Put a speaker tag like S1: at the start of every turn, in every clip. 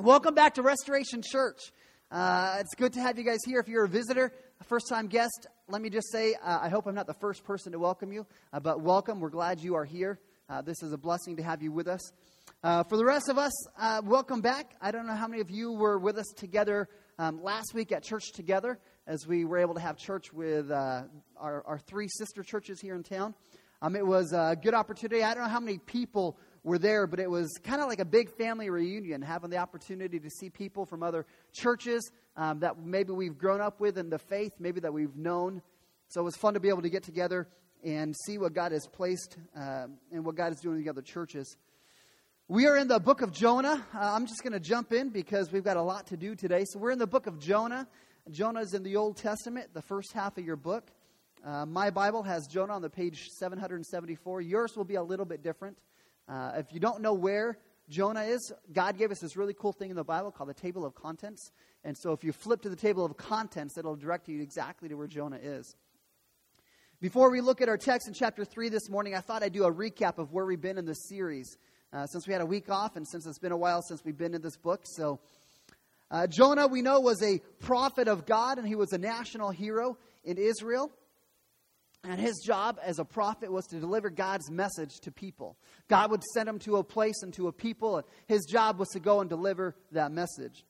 S1: Welcome back to Restoration Church. Uh, it's good to have you guys here. If you're a visitor, a first time guest, let me just say uh, I hope I'm not the first person to welcome you, uh, but welcome. We're glad you are here. Uh, this is a blessing to have you with us. Uh, for the rest of us, uh, welcome back. I don't know how many of you were with us together um, last week at church together as we were able to have church with our, our three sister churches here in town. Um, it was a good opportunity. I don't know how many people were there, but it was kind of like a big family reunion, having the opportunity to see people from other churches um, that maybe we've grown up with in the faith, maybe that we've known. So it was fun to be able to get together and see what God has placed uh, and what God is doing in the other churches. We are in the book of Jonah. Uh, I'm just going to jump in because we've got a lot to do today. So we're in the book of Jonah. Jonah is in the Old Testament, the first half of your book. Uh, my Bible has Jonah on the page 774. Yours will be a little bit different. Uh, if you don't know where Jonah is, God gave us this really cool thing in the Bible called the table of contents. And so if you flip to the table of contents, it'll direct you exactly to where Jonah is. Before we look at our text in chapter 3 this morning, I thought I'd do a recap of where we've been in this series. Uh, since we had a week off and since it's been a while since we've been in this book. So, uh, Jonah, we know, was a prophet of God and he was a national hero in Israel. And his job as a prophet was to deliver God's message to people. God would send him to a place and to a people, and his job was to go and deliver that message.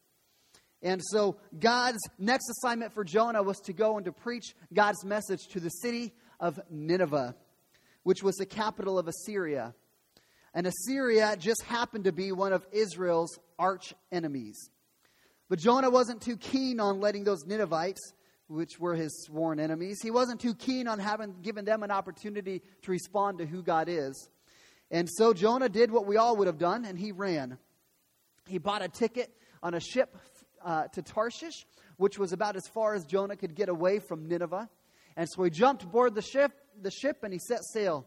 S1: And so, God's next assignment for Jonah was to go and to preach God's message to the city of Nineveh, which was the capital of Assyria. And Assyria just happened to be one of Israel's arch enemies. But Jonah wasn't too keen on letting those Ninevites which were his sworn enemies. He wasn't too keen on having given them an opportunity to respond to who God is. And so Jonah did what we all would have done, and he ran. He bought a ticket on a ship uh, to Tarshish, which was about as far as Jonah could get away from Nineveh. And so he jumped aboard the ship, the ship, and he set sail.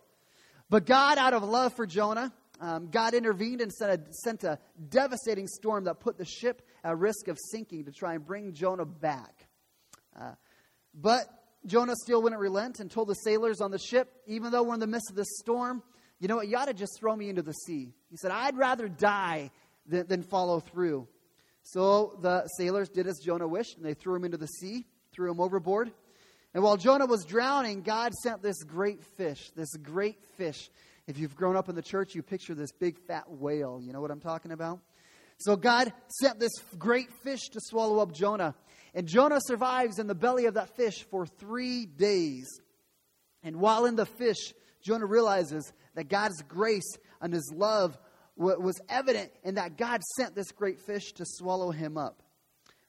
S1: But God, out of love for Jonah, um, God intervened and sent a, sent a devastating storm that put the ship at risk of sinking to try and bring Jonah back. Uh, but Jonah still wouldn't relent and told the sailors on the ship, even though we're in the midst of this storm, you know what, you ought to just throw me into the sea. He said, I'd rather die than, than follow through. So the sailors did as Jonah wished, and they threw him into the sea, threw him overboard. And while Jonah was drowning, God sent this great fish, this great fish. If you've grown up in the church, you picture this big fat whale. You know what I'm talking about? So God sent this great fish to swallow up Jonah. And Jonah survives in the belly of that fish for three days. And while in the fish, Jonah realizes that God's grace and his love was evident and that God sent this great fish to swallow him up.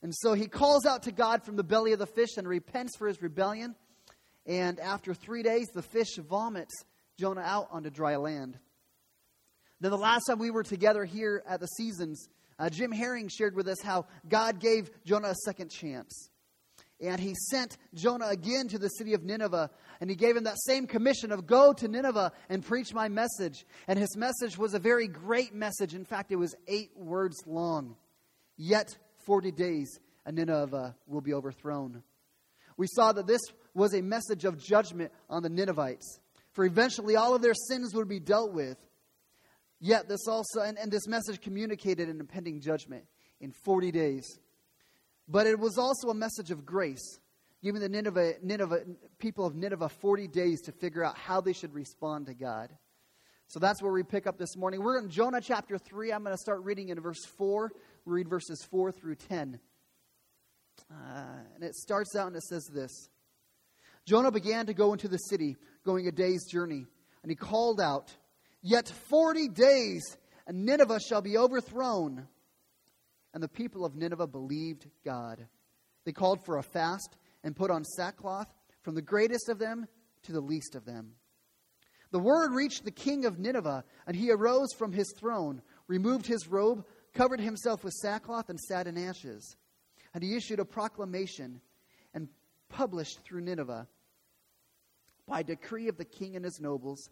S1: And so he calls out to God from the belly of the fish and repents for his rebellion. And after three days, the fish vomits Jonah out onto dry land. Then the last time we were together here at the seasons, uh, Jim Herring shared with us how God gave Jonah a second chance. And he sent Jonah again to the city of Nineveh, and he gave him that same commission of go to Nineveh and preach my message. And his message was a very great message. In fact, it was eight words long. Yet 40 days, and Nineveh will be overthrown. We saw that this was a message of judgment on the Ninevites, for eventually all of their sins would be dealt with. Yet this also, and, and this message communicated an impending judgment in 40 days. But it was also a message of grace, giving the Nineveh, Nineveh, people of Nineveh 40 days to figure out how they should respond to God. So that's where we pick up this morning. We're in Jonah chapter 3. I'm going to start reading in verse 4. We read verses 4 through 10. Uh, and it starts out and it says this Jonah began to go into the city, going a day's journey. And he called out, Yet 40 days, and Nineveh shall be overthrown. And the people of Nineveh believed God. They called for a fast and put on sackcloth, from the greatest of them to the least of them. The word reached the king of Nineveh, and he arose from his throne, removed his robe, covered himself with sackcloth, and sat in ashes. And he issued a proclamation and published through Nineveh by decree of the king and his nobles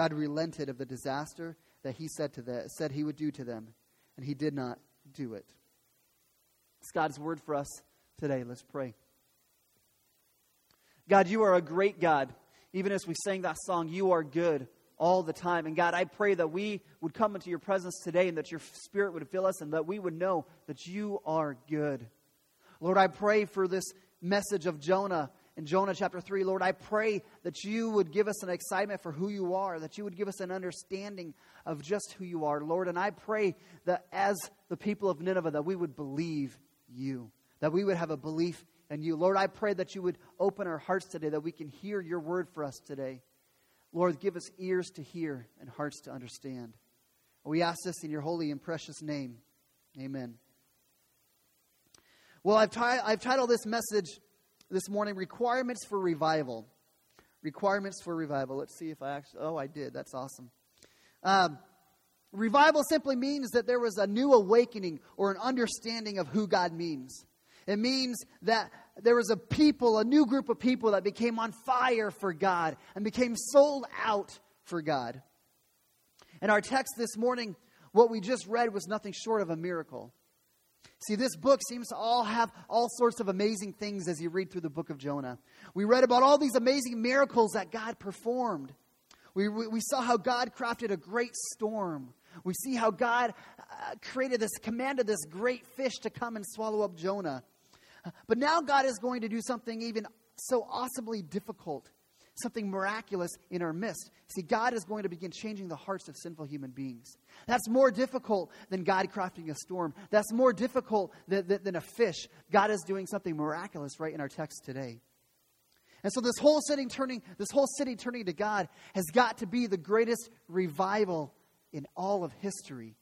S1: God relented of the disaster that he said to them, said he would do to them, and he did not do it. It's God's word for us today. Let's pray. God, you are a great God. Even as we sang that song, you are good all the time. And God, I pray that we would come into your presence today and that your spirit would fill us and that we would know that you are good. Lord, I pray for this message of Jonah in Jonah chapter 3. Lord, I pray that you would give us an excitement for who you are, that you would give us an understanding of just who you are, Lord. And I pray that as the people of Nineveh, that we would believe you, that we would have a belief in you. Lord, I pray that you would open our hearts today, that we can hear your word for us today. Lord, give us ears to hear and hearts to understand. We ask this in your holy and precious name. Amen. Well, I've, t- I've titled this message this morning Requirements for Revival. Requirements for Revival. Let's see if I actually. Oh, I did. That's awesome. Um, revival simply means that there was a new awakening or an understanding of who God means. It means that there was a people, a new group of people that became on fire for God and became sold out for God. And our text this morning, what we just read, was nothing short of a miracle. See, this book seems to all have all sorts of amazing things as you read through the book of Jonah. We read about all these amazing miracles that God performed. We, we, we saw how God crafted a great storm. We see how God uh, created this, commanded this great fish to come and swallow up Jonah. But now God is going to do something even so awesomely difficult, something miraculous in our midst. See, God is going to begin changing the hearts of sinful human beings. That's more difficult than God crafting a storm. That's more difficult than, than, than a fish. God is doing something miraculous right in our text today. And so this whole city turning, this whole city turning to God has got to be the greatest revival in all of history.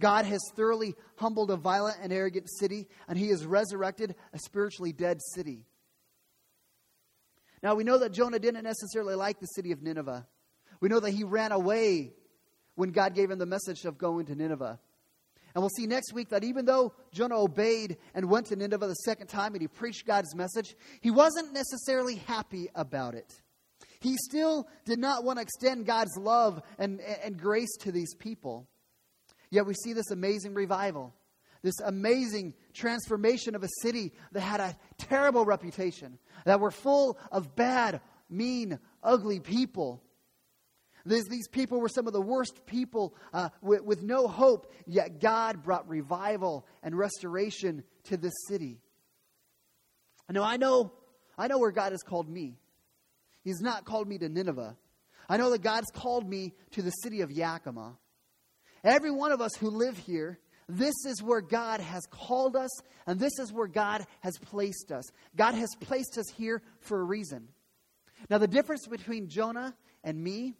S1: God has thoroughly humbled a violent and arrogant city, and he has resurrected a spiritually dead city. Now, we know that Jonah didn't necessarily like the city of Nineveh. We know that he ran away when God gave him the message of going to Nineveh. And we'll see next week that even though Jonah obeyed and went to Nineveh the second time and he preached God's message, he wasn't necessarily happy about it. He still did not want to extend God's love and, and grace to these people. Yet we see this amazing revival, this amazing transformation of a city that had a terrible reputation, that were full of bad, mean, ugly people. These, people were some of the worst people uh, with, with no hope, yet God brought revival and restoration to this city. Now, I know, I know where God has called me. He's not called me to Nineveh. I know that God's called me to the city of Yakima. Every one of us who live here, this is where God has called us, and this is where God has placed us. God has placed us here for a reason. Now, the difference between Jonah and me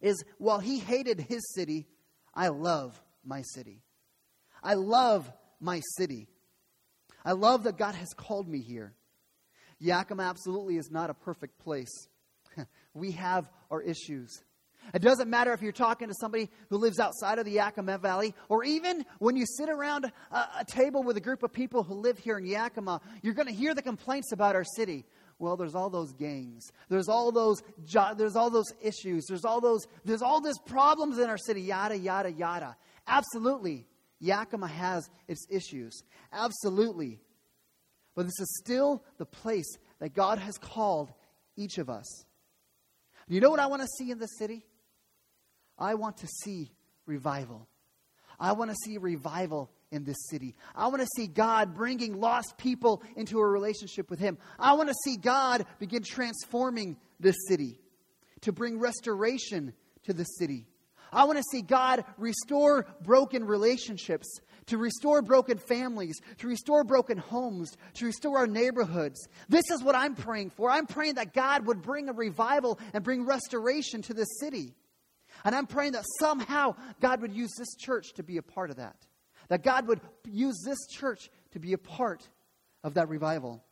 S1: is while he hated his city, I love my city. I love my city. I love that God has called me here. Yakima absolutely is not a perfect place. we have our issues. It doesn't matter if you're talking to somebody who lives outside of the Yakima Valley, or even when you sit around a, a table with a group of people who live here in Yakima, you're going to hear the complaints about our city. Well, there's all those gangs. There's all those jo- there's all those issues. There's all those there's all these problems in our city. Yada yada yada. Absolutely, Yakima has its issues. Absolutely, but this is still the place that God has called each of us. You know what I want to see in this city? I want to see revival. I want to see revival in this city. I want to see God bringing lost people into a relationship with Him. I want to see God begin transforming this city to bring restoration to the city. I want to see God restore broken relationships, to restore broken families, to restore broken homes, to restore our neighborhoods. This is what I'm praying for. I'm praying that God would bring a revival and bring restoration to this city. And I'm praying that somehow God would use this church to be a part of that. That God would use this church to be a part of that revival.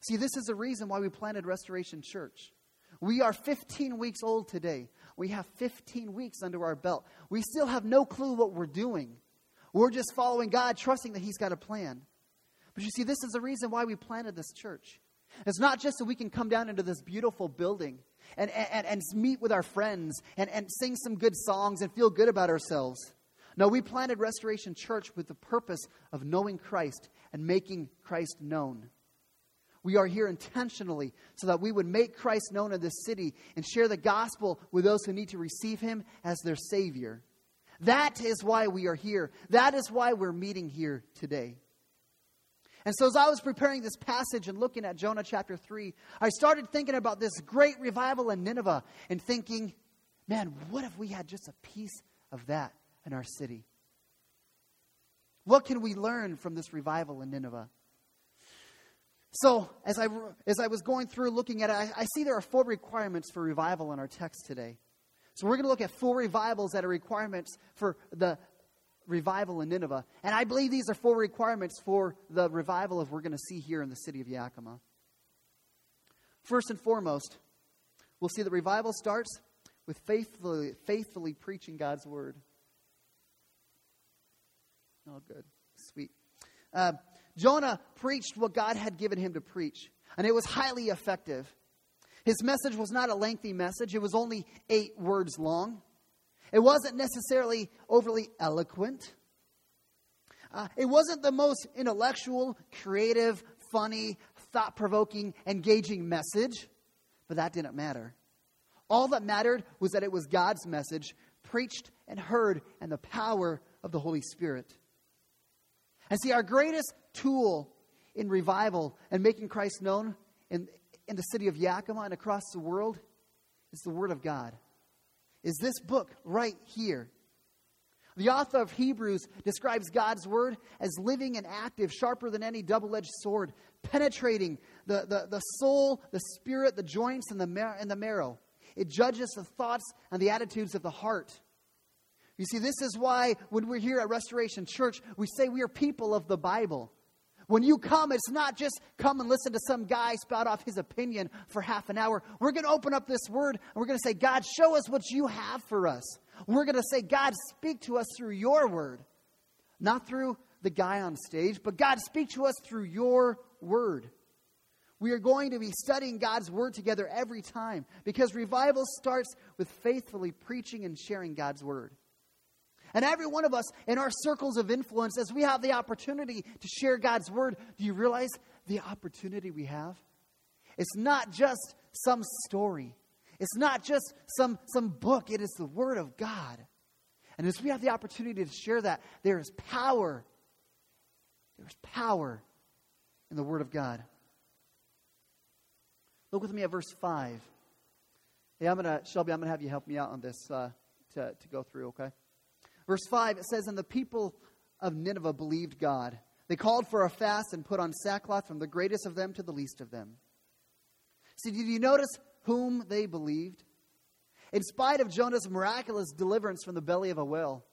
S1: See, this is the reason why we planted Restoration Church. We are 15 weeks old today. We have 15 weeks under our belt. We still have no clue what we're doing. We're just following God, trusting that He's got a plan. But you see, this is the reason why we planted this church. It's not just so we can come down into this beautiful building and, and, and meet with our friends and, and sing some good songs and feel good about ourselves. No, we planted Restoration Church with the purpose of knowing Christ and making Christ known. We are here intentionally so that we would make Christ known in this city and share the gospel with those who need to receive him as their Savior. That is why we are here. That is why we're meeting here today. And so, as I was preparing this passage and looking at Jonah chapter 3, I started thinking about this great revival in Nineveh and thinking, man, what if we had just a piece of that in our city? What can we learn from this revival in Nineveh? So, as I, as I was going through looking at it, I, I see there are four requirements for revival in our text today. So, we're going to look at four revivals that are requirements for the revival in Nineveh. And I believe these are four requirements for the revival of we're going to see here in the city of Yakima. First and foremost, we'll see that revival starts with faithfully, faithfully preaching God's word. Oh, good. Sweet. Uh, Jonah preached what God had given him to preach, and it was highly effective. His message was not a lengthy message, it was only eight words long. It wasn't necessarily overly eloquent. Uh, it wasn't the most intellectual, creative, funny, thought provoking, engaging message, but that didn't matter. All that mattered was that it was God's message, preached and heard, and the power of the Holy Spirit. And see, our greatest tool in revival and making Christ known in, in the city of Yakima and across the world is the Word of God. Is this book right here? The author of Hebrews describes God's Word as living and active, sharper than any double edged sword, penetrating the, the, the soul, the spirit, the joints, and the, mar- and the marrow. It judges the thoughts and the attitudes of the heart. You see, this is why when we're here at Restoration Church, we say we are people of the Bible. When you come, it's not just come and listen to some guy spout off his opinion for half an hour. We're going to open up this word and we're going to say, God, show us what you have for us. We're going to say, God, speak to us through your word. Not through the guy on stage, but God, speak to us through your word. We are going to be studying God's word together every time because revival starts with faithfully preaching and sharing God's word. And every one of us in our circles of influence, as we have the opportunity to share God's word, do you realize the opportunity we have? It's not just some story, it's not just some, some book, it is the word of God. And as we have the opportunity to share that, there is power. There's power in the word of God. Look with me at verse 5. Hey, I'm going to, Shelby, I'm going to have you help me out on this uh, to, to go through, okay? Verse 5, it says, And the people of Nineveh believed God. They called for a fast and put on sackcloth from the greatest of them to the least of them. See, did you notice whom they believed? In spite of Jonah's miraculous deliverance from the belly of a whale,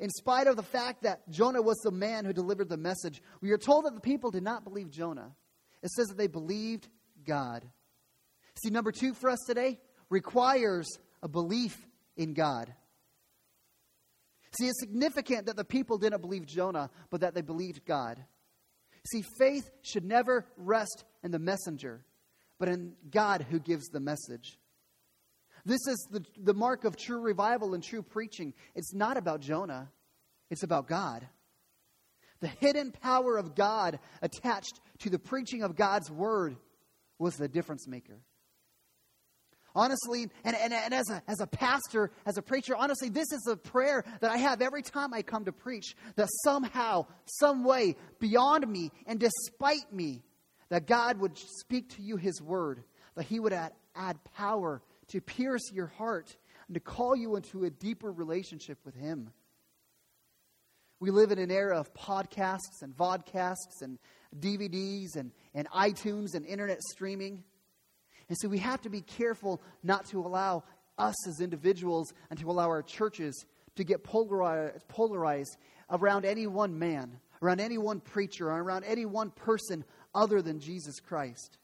S1: in spite of the fact that Jonah was the man who delivered the message, we are told that the people did not believe Jonah. It says that they believed God. See, number two for us today requires a belief in God. See, it's significant that the people didn't believe Jonah, but that they believed God. See, faith should never rest in the messenger, but in God who gives the message. This is the, the mark of true revival and true preaching. It's not about Jonah, it's about God. The hidden power of God attached to the preaching of God's word was the difference maker. Honestly, and, and, and as, a, as a pastor, as a preacher, honestly, this is a prayer that I have every time I come to preach that somehow, some way, beyond me and despite me, that God would speak to you His word, that He would add, add power to pierce your heart and to call you into a deeper relationship with Him. We live in an era of podcasts and vodcasts and DVDs and, and iTunes and internet streaming. And so we have to be careful not to allow us as individuals and to allow our churches to get polarized, polarized around any one man, around any one preacher, around any one person other than Jesus Christ.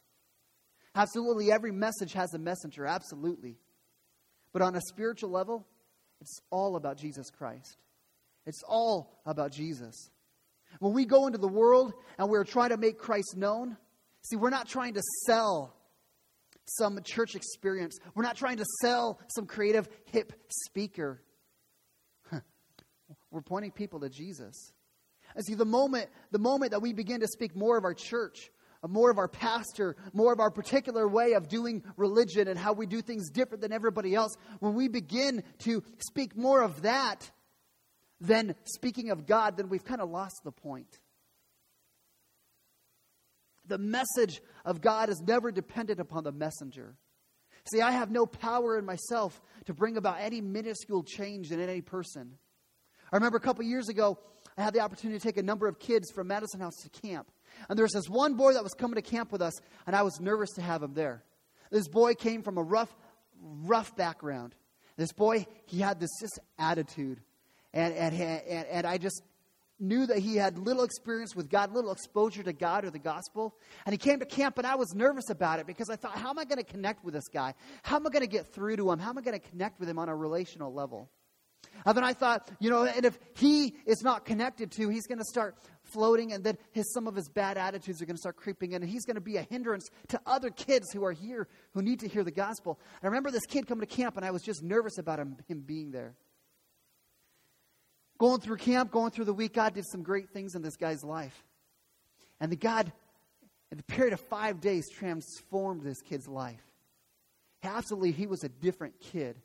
S1: Absolutely, every message has a messenger, absolutely. But on a spiritual level, it's all about Jesus Christ. It's all about Jesus. When we go into the world and we're trying to make Christ known, see, we're not trying to sell some church experience. We're not trying to sell some creative, hip speaker. We're pointing people to Jesus. And see, the moment, the moment that we begin to speak more of our church, more of our pastor, more of our particular way of doing religion and how we do things different than everybody else, when we begin to speak more of that than speaking of God, then we've kind of lost the point. The message of God is never dependent upon the messenger. See, I have no power in myself to bring about any minuscule change in any person. I remember a couple years ago, I had the opportunity to take a number of kids from Madison House to camp. And there was this one boy that was coming to camp with us, and I was nervous to have him there. This boy came from a rough, rough background. This boy, he had this just attitude. And, and, and, and I just knew that he had little experience with God, little exposure to God or the gospel. And he came to camp, and I was nervous about it because I thought, how am I going to connect with this guy? How am I going to get through to him? How am I going to connect with him on a relational level? And then I thought, you know, and if he is not connected to, he's going to start floating, and then his, some of his bad attitudes are going to start creeping in, and he's going to be a hindrance to other kids who are here who need to hear the gospel. And I remember this kid coming to camp, and I was just nervous about him, him being there. Going through camp, going through the week, God did some great things in this guy's life. And the God, in the period of five days, transformed this kid's life. Absolutely, he was a different kid.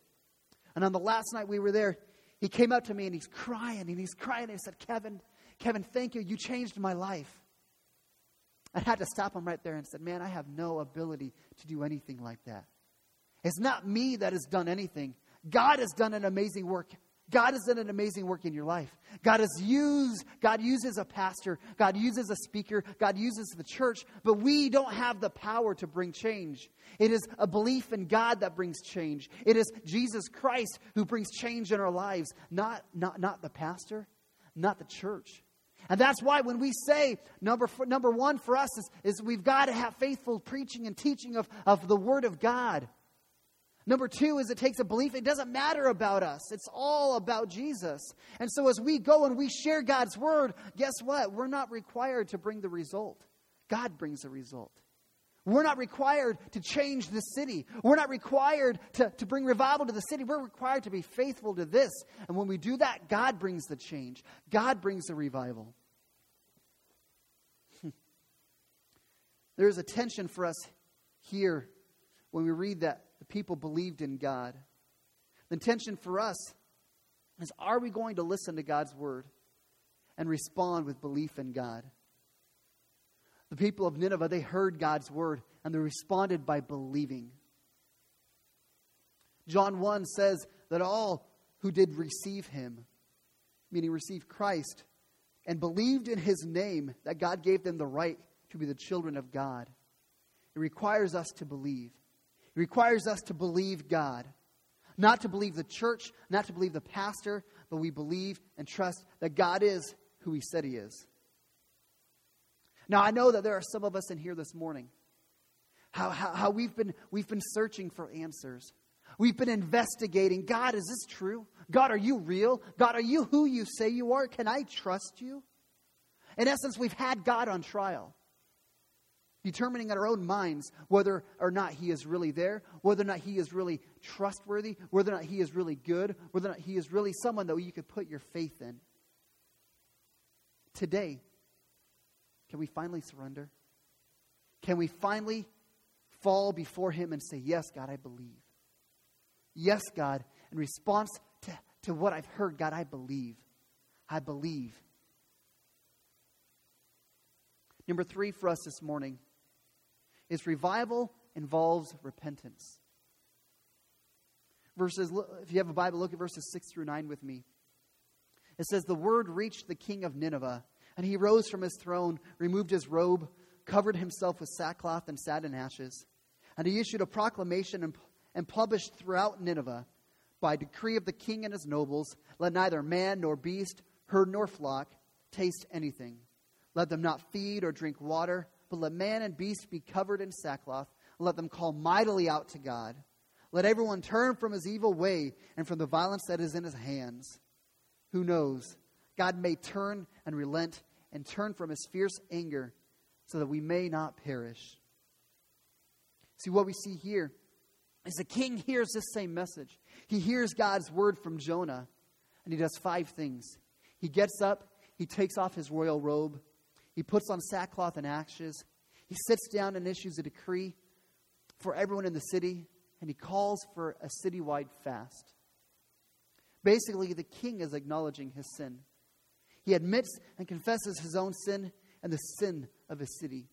S1: And on the last night we were there, he came up to me and he's crying and he's crying and he said, Kevin, Kevin, thank you. You changed my life. I had to stop him right there and said, Man, I have no ability to do anything like that. It's not me that has done anything. God has done an amazing work God has done an amazing work in your life. God has used, God uses a pastor, God uses a speaker, God uses the church, but we don't have the power to bring change. It is a belief in God that brings change. It is Jesus Christ who brings change in our lives, not, not, not the pastor, not the church. And that's why when we say number, number one for us is, is we've got to have faithful preaching and teaching of, of the Word of God. Number two is it takes a belief. It doesn't matter about us. It's all about Jesus. And so as we go and we share God's word, guess what? We're not required to bring the result. God brings the result. We're not required to change the city. We're not required to, to bring revival to the city. We're required to be faithful to this. And when we do that, God brings the change. God brings the revival. Hmm. There's a tension for us here when we read that the people believed in God. The intention for us is are we going to listen to God's word and respond with belief in God? The people of Nineveh, they heard God's word and they responded by believing. John 1 says that all who did receive him, meaning receive Christ, and believed in his name, that God gave them the right to be the children of God. It requires us to believe. It requires us to believe God. Not to believe the church, not to believe the pastor, but we believe and trust that God is who He said He is. Now, I know that there are some of us in here this morning how, how, how we've, been, we've been searching for answers. We've been investigating God, is this true? God, are you real? God, are you who you say you are? Can I trust you? In essence, we've had God on trial determining in our own minds whether or not he is really there, whether or not he is really trustworthy, whether or not he is really good, whether or not he is really someone that you could put your faith in. Today, can we finally surrender? Can we finally fall before him and say, Yes, God, I believe? Yes, God, in response to, to what I've heard, God, I believe. I believe. Number three for us this morning is revival involves repentance. Verses, if you have a Bible, look at verses 6 through 9 with me. It says, The word reached the king of Nineveh, and he rose from his throne, removed his robe, covered himself with sackcloth, and sat in ashes. And he issued a proclamation and, and published throughout Nineveh, by decree of the king and his nobles, let neither man nor beast, herd nor flock taste anything. Let them not feed or drink water but let man and beast be covered in sackcloth. Let them call mightily out to God. Let everyone turn from his evil way and from the violence that is in his hands. Who knows? God may turn and relent and turn from his fierce anger so that we may not perish. See, what we see here is the king hears this same message. He hears God's word from Jonah, and he does five things. He gets up, he takes off his royal robe, he puts on sackcloth and ashes, he sits down and issues a decree for everyone in the city, and he calls for a citywide fast. Basically, the king is acknowledging his sin. He admits and confesses his own sin and the sin of his city.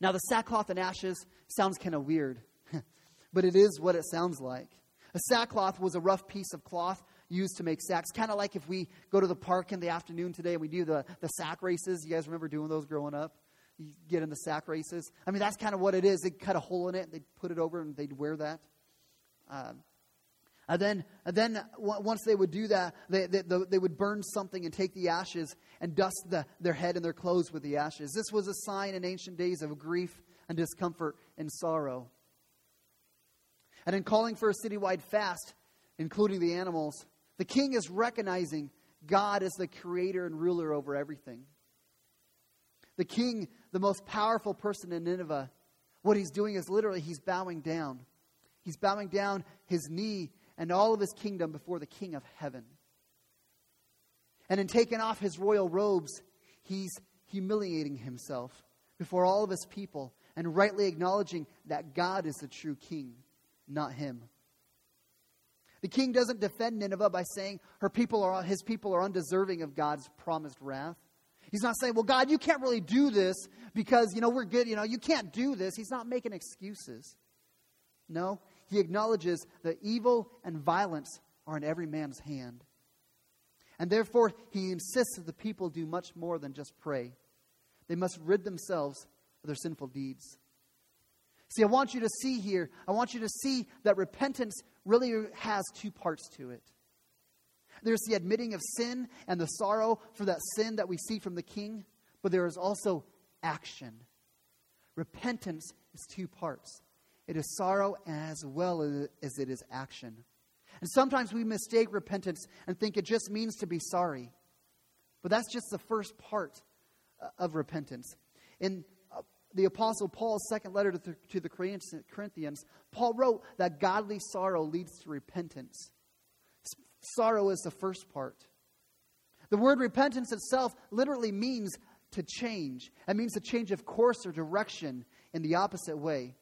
S1: Now, the sackcloth and ashes sounds kind of weird, but it is what it sounds like. A sackcloth was a rough piece of cloth used to make sacks, kind of like if we go to the park in the afternoon today and we do the, the sack races. You guys remember doing those growing up? You get in the sack races. I mean, that's kind of what it is. They'd cut a hole in it, they'd put it over, and they'd wear that. Um, and then, and then once they would do that, they, they, they, would burn something and take the ashes and dust the, their head and their clothes with the ashes. This was a sign in ancient days of grief and discomfort and sorrow. And in calling for a citywide fast, including the animals, the king is recognizing God as the creator and ruler over everything. The king, the most powerful person in Nineveh, what he's doing is literally he's bowing down. He's bowing down his knee and all of his kingdom before the King of heaven. And in taking off his royal robes, he's humiliating himself before all of his people and rightly acknowledging that God is the true king, not him. The king doesn't defend Nineveh by saying her people are, his people are undeserving of God's promised wrath. He's not saying, well, God, you can't really do this because, you know, we're good. You know, you can't do this. He's not making excuses. No, he acknowledges that evil and violence are in every man's hand. And therefore, he insists that the people do much more than just pray. They must rid themselves of their sinful deeds. See, I want you to see here, I want you to see that repentance really has two parts to it. There's the admitting of sin and the sorrow for that sin that we see from the king, but there is also action. Repentance is two parts it is sorrow as well as it is action. And sometimes we mistake repentance and think it just means to be sorry. But that's just the first part uh, of repentance. In the Apostle Paul's second letter to the, to the Corinthians, Paul wrote that godly sorrow leads to repentance. Sorrow is the first part. The word repentance itself literally means to change. It means a change of course or direction in the opposite way.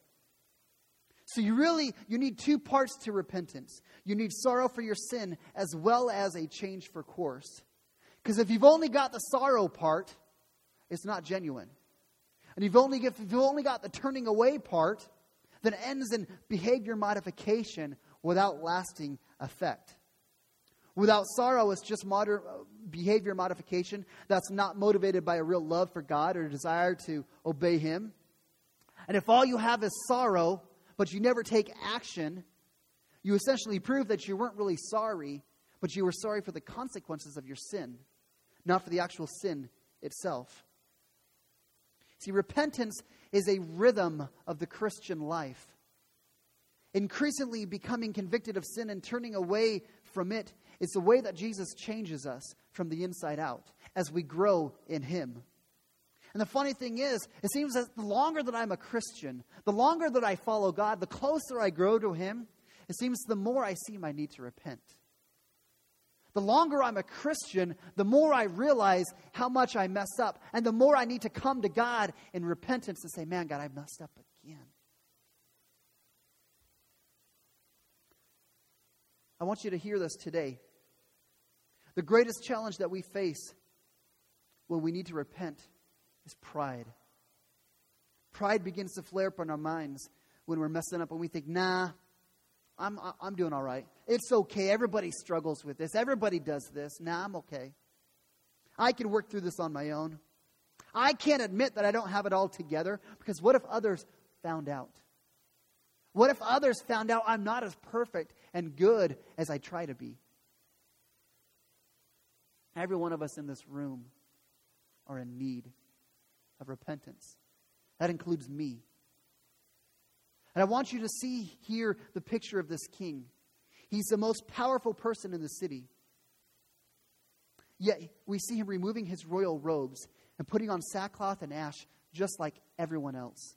S1: So you really you need two parts to repentance. You need sorrow for your sin as well as a change for course. Because if you've only got the sorrow part, it's not genuine. And you've only, if you've only got the turning away part, then ends in behavior modification without lasting effect. Without sorrow, it's just behavior modification that's not motivated by a real love for God or a desire to obey Him. And if all you have is sorrow, but you never take action, you essentially prove that you weren't really sorry, but you were sorry for the consequences of your sin, not for the actual sin itself. See, repentance is a rhythm of the Christian life. Increasingly becoming convicted of sin and turning away from it is the way that Jesus changes us from the inside out as we grow in Him. And the funny thing is, it seems that the longer that I'm a Christian, the longer that I follow God, the closer I grow to Him, it seems the more I see my need to repent. The longer I'm a Christian, the more I realize how much I mess up, and the more I need to come to God in repentance and say, Man, God, I messed up again. I want you to hear this today. The greatest challenge that we face when we need to repent is pride. Pride begins to flare up in our minds when we're messing up and we think, nah, I'm, I'm doing all right. It's okay. Everybody struggles with this. Everybody does this. Nah, I'm okay. I can work through this on my own. I can't admit that I don't have it all together because what if others found out? What if others found out I'm not as perfect and good as I try to be? Every one of us in this room are in need of repentance. That includes me. And I want you to see here the picture of this king. He's the most powerful person in the city. Yet we see him removing his royal robes and putting on sackcloth and ash just like everyone else.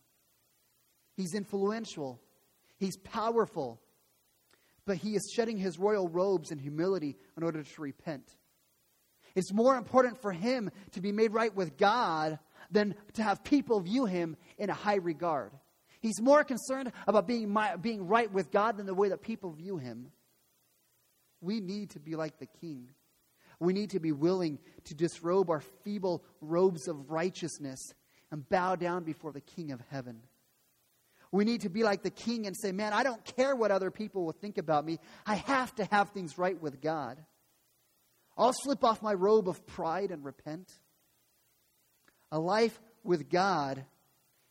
S1: He's influential, he's powerful, but he is shedding his royal robes in humility in order to repent. It's more important for him to be made right with God than to have people view him in a high regard. He's more concerned about being, my, being right with God than the way that people view him. We need to be like the king. We need to be willing to disrobe our feeble robes of righteousness and bow down before the King of heaven. We need to be like the king and say, Man, I don't care what other people will think about me. I have to have things right with God. I'll slip off my robe of pride and repent. A life with God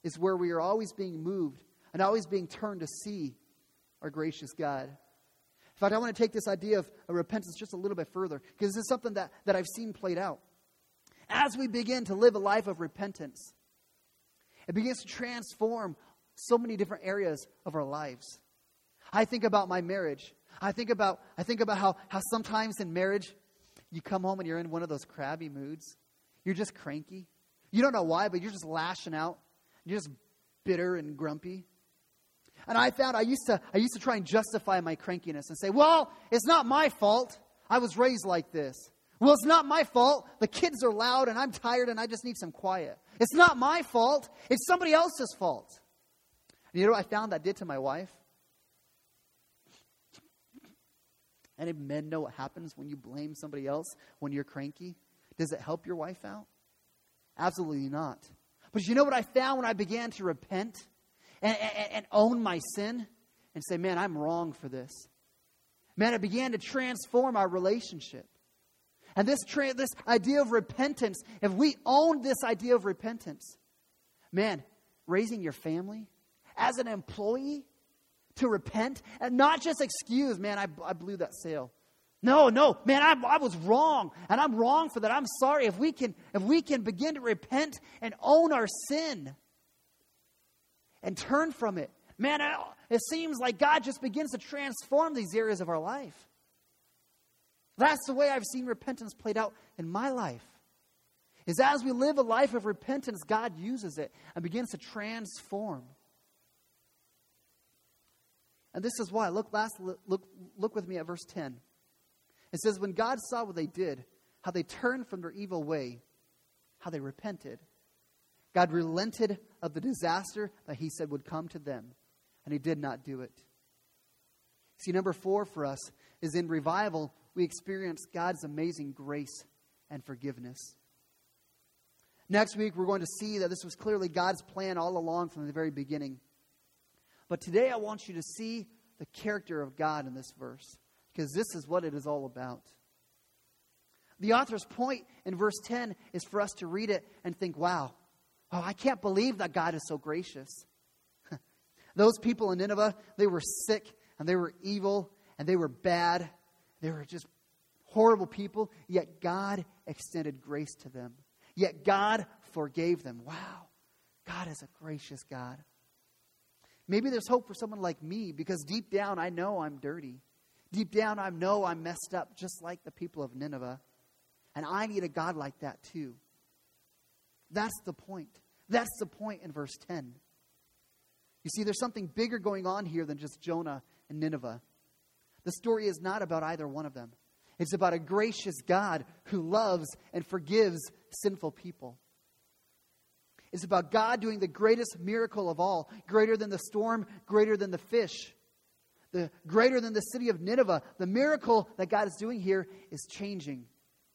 S1: is where we are always being moved and always being turned to see our gracious God. In fact, I want to take this idea of, repentance just a little bit further because this is something that, that I've seen played out. As we begin to live a life of repentance, it begins to transform so many different areas of our lives. I think about my marriage. I think about, I think about how, how sometimes in marriage, you come home and you're in one of those crabby moods. You're just cranky. You don't know why, but you're just lashing out. You're just bitter and grumpy. And I found I used to I used to try and justify my crankiness and say, "Well, it's not my fault. I was raised like this. Well, it's not my fault. The kids are loud and I'm tired and I just need some quiet. It's not my fault. It's somebody else's fault." And you know what I found that did to my wife? Any men know what happens when you blame somebody else when you're cranky? Does it help your wife out? Absolutely not. But you know what I found when I began to repent? and, and, and own my sin and say, man, I'm wrong for this. Man, it began to transform our relationship. And this, tra- this idea of repentance, if we own this idea of repentance, man, raising your family as an employee to repent and not just excuse, man, I, I blew that sale. No, no, man, I, I was wrong, and I'm wrong for that. I'm sorry. If we can, if we can begin to repent and own our sin, and turn from it. Man, it seems like God just begins to transform these areas of our life. That's the way I've seen repentance played out in my life. Is as we live a life of repentance, God uses it and begins to transform. And this is why. Look last look look with me at verse 10. It says when God saw what they did, how they turned from their evil way, how they repented, God relented of the disaster that he said would come to them, and he did not do it. See, number four for us is in revival, we experience God's amazing grace and forgiveness. Next week, we're going to see that this was clearly God's plan all along from the very beginning. But today, I want you to see the character of God in this verse, because this is what it is all about. The author's point in verse 10 is for us to read it and think, wow, Oh, I can't believe that God is so gracious. Those people in Nineveh, they were sick and they were evil and they were bad. They were just horrible people, yet God extended grace to them. Yet God forgave them. Wow. God is a gracious God. Maybe there's hope for someone like me because deep down I know I'm dirty. Deep down I know I'm messed up just like the people of Nineveh. And I need a God like that too. That's the point. That's the point in verse 10. You see, there's something bigger going on here than just Jonah and Nineveh. The story is not about either one of them, it's about a gracious God who loves and forgives sinful people. It's about God doing the greatest miracle of all, greater than the storm, greater than the fish, the greater than the city of Nineveh. The miracle that God is doing here is changing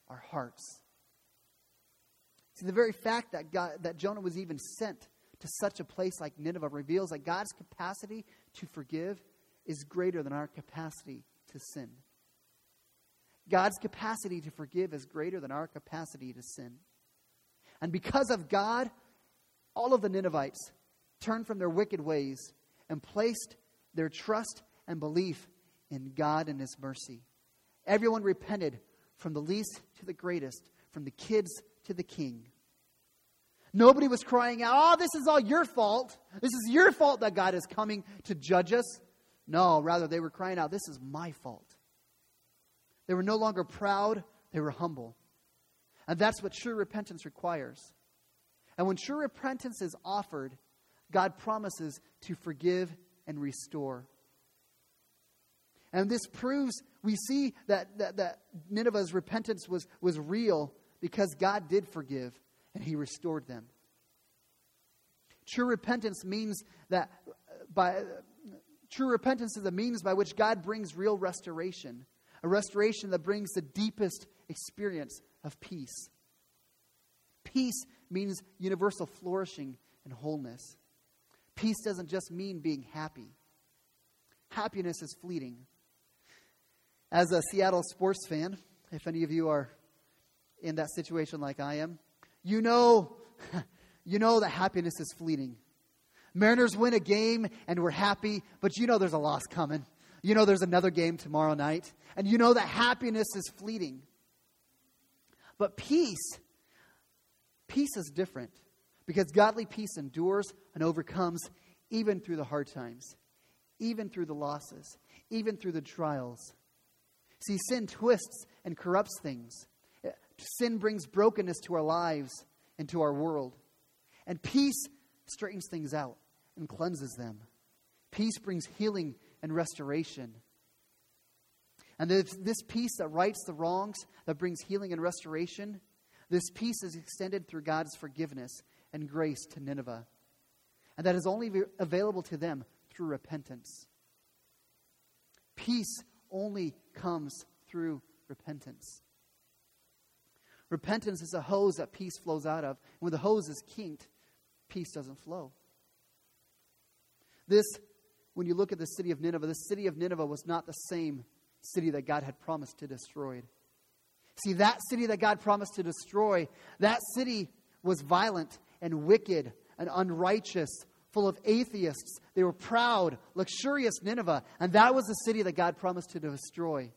S1: our hearts. See, the very fact that, God, that Jonah was even sent to such a place like Nineveh reveals that God's capacity to forgive is greater than our capacity to sin. God's capacity to forgive is greater than our capacity to sin. And because of God, all of the Ninevites turned from their wicked ways and placed their trust and belief in God and His mercy. Everyone repented from the least to the greatest, from the kids to the king. Nobody was crying out, Oh, this is all your fault. This is your fault that God is coming to judge us. No, rather, they were crying out, This is my fault. They were no longer proud, they were humble. And that's what true repentance requires. And when true repentance is offered, God promises to forgive and restore. And this proves, we see that, that, that Nineveh's repentance was, was real because God did forgive and he restored them. True repentance means that uh, by true repentance is a means by which God brings real restoration, a restoration that brings the deepest experience of peace. Peace means universal flourishing and wholeness. Peace doesn't just mean being happy. Happiness is fleeting. As a Seattle sports fan, if any of you are in that situation like I am, you know, you know that happiness is fleeting. Mariners win a game and we're happy, but you know there's a loss coming. You know there's another game tomorrow night, and you know that happiness is fleeting. But peace, peace is different because godly peace endures and overcomes even through the hard times, even through the losses, even through the trials. See, sin twists and corrupts things. Uh, sin brings brokenness to our lives and to our world. And peace straightens things out and cleanses them. Peace brings healing and restoration. And this, this peace that rights the wrongs, that brings healing and restoration, this peace is extended through God's forgiveness and grace to Nineveh. And that is only available to them through repentance. Peace only comes through repentance. Repentance is a hose that peace flows out of. When the hose is kinked, peace doesn't flow. This, when you look at the city of Nineveh, the city of Nineveh was not the same city that God had promised to destroy. See, that city that God promised to destroy, that city was violent and wicked and unrighteous, full of atheists. They were proud, luxurious Nineveh, and that was the city that God promised to destroy.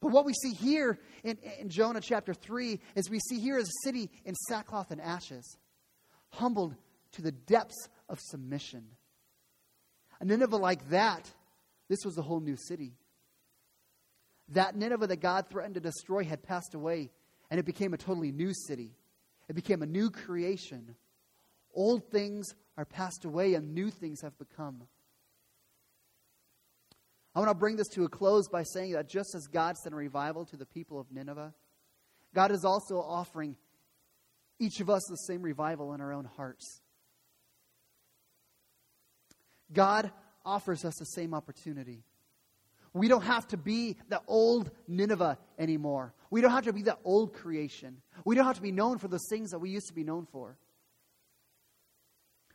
S1: But what we see here in, in Jonah chapter 3 is we see here is a city in sackcloth and ashes, humbled to the depths of submission. A Nineveh like that, this was a whole new city. That Nineveh that God threatened to destroy had passed away, and it became a totally new city. It became a new creation. Old things are passed away, and new things have become. I want to bring this to a close by saying that just as God sent a revival to the people of Nineveh, God is also offering each of us the same revival in our own hearts. God offers us the same opportunity. We don't have to be the old Nineveh anymore. We don't have to be the old creation. We don't have to be known for those things that we used to be known for.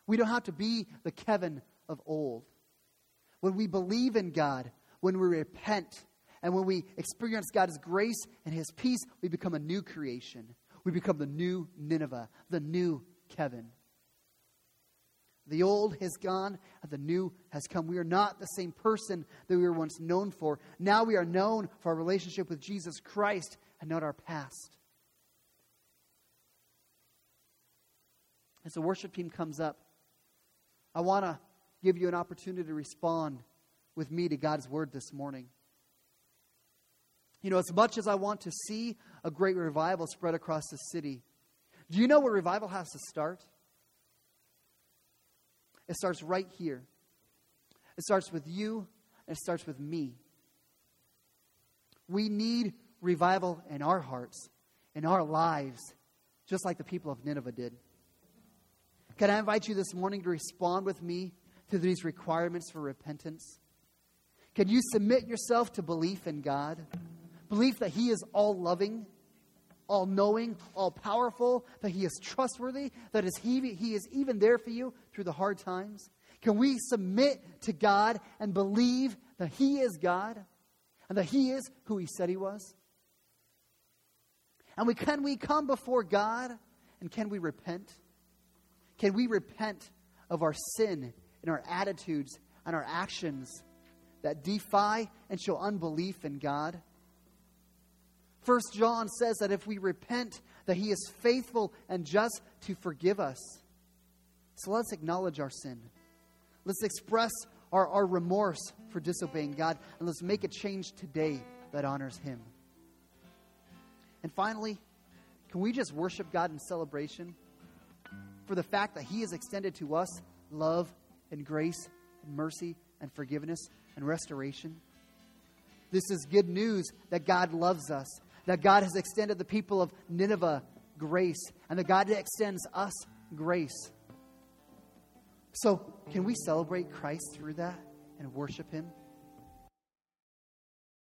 S1: We don't have to be the Kevin of old. When we believe in God, when we repent, and when we experience God's grace and His peace, we become a new creation. We become the new Nineveh, the new Kevin. The old has gone, and the new has come. We are not the same person that we were once known for. Now we are known for our relationship with Jesus Christ and not our past. As the worship team comes up, I want to give you an opportunity to respond with me to God's word this morning. You know, as much as I want to see a great revival spread across the city, do you know where revival has to start? It starts right here. It starts with you, and it starts with me. We need revival in our hearts, in our lives, just like the people of Nineveh did. Can I invite you this morning to respond with me to these requirements for repentance? Can you submit yourself to belief in God? Belief that He is all loving, all knowing, all powerful, that He is trustworthy, that is he, he is even there for you through the hard times? Can we submit to God and believe that He is God and that He is who He said He was? And we, can we come before God and can we repent? Can we repent of our sin and our attitudes and our actions that defy and show unbelief in God. First John says that if we repent, that he is faithful and just to forgive us. So let's acknowledge our sin. Let's express our, our remorse for disobeying God, and let's make a change today that honors him. And finally, can we just worship God in celebration for the fact that He has extended to us love and grace and mercy and forgiveness and restoration? This is good news that God loves us, that God has extended the people of Nineveh grace, and that God extends us grace. So, can we celebrate Christ through that and worship Him?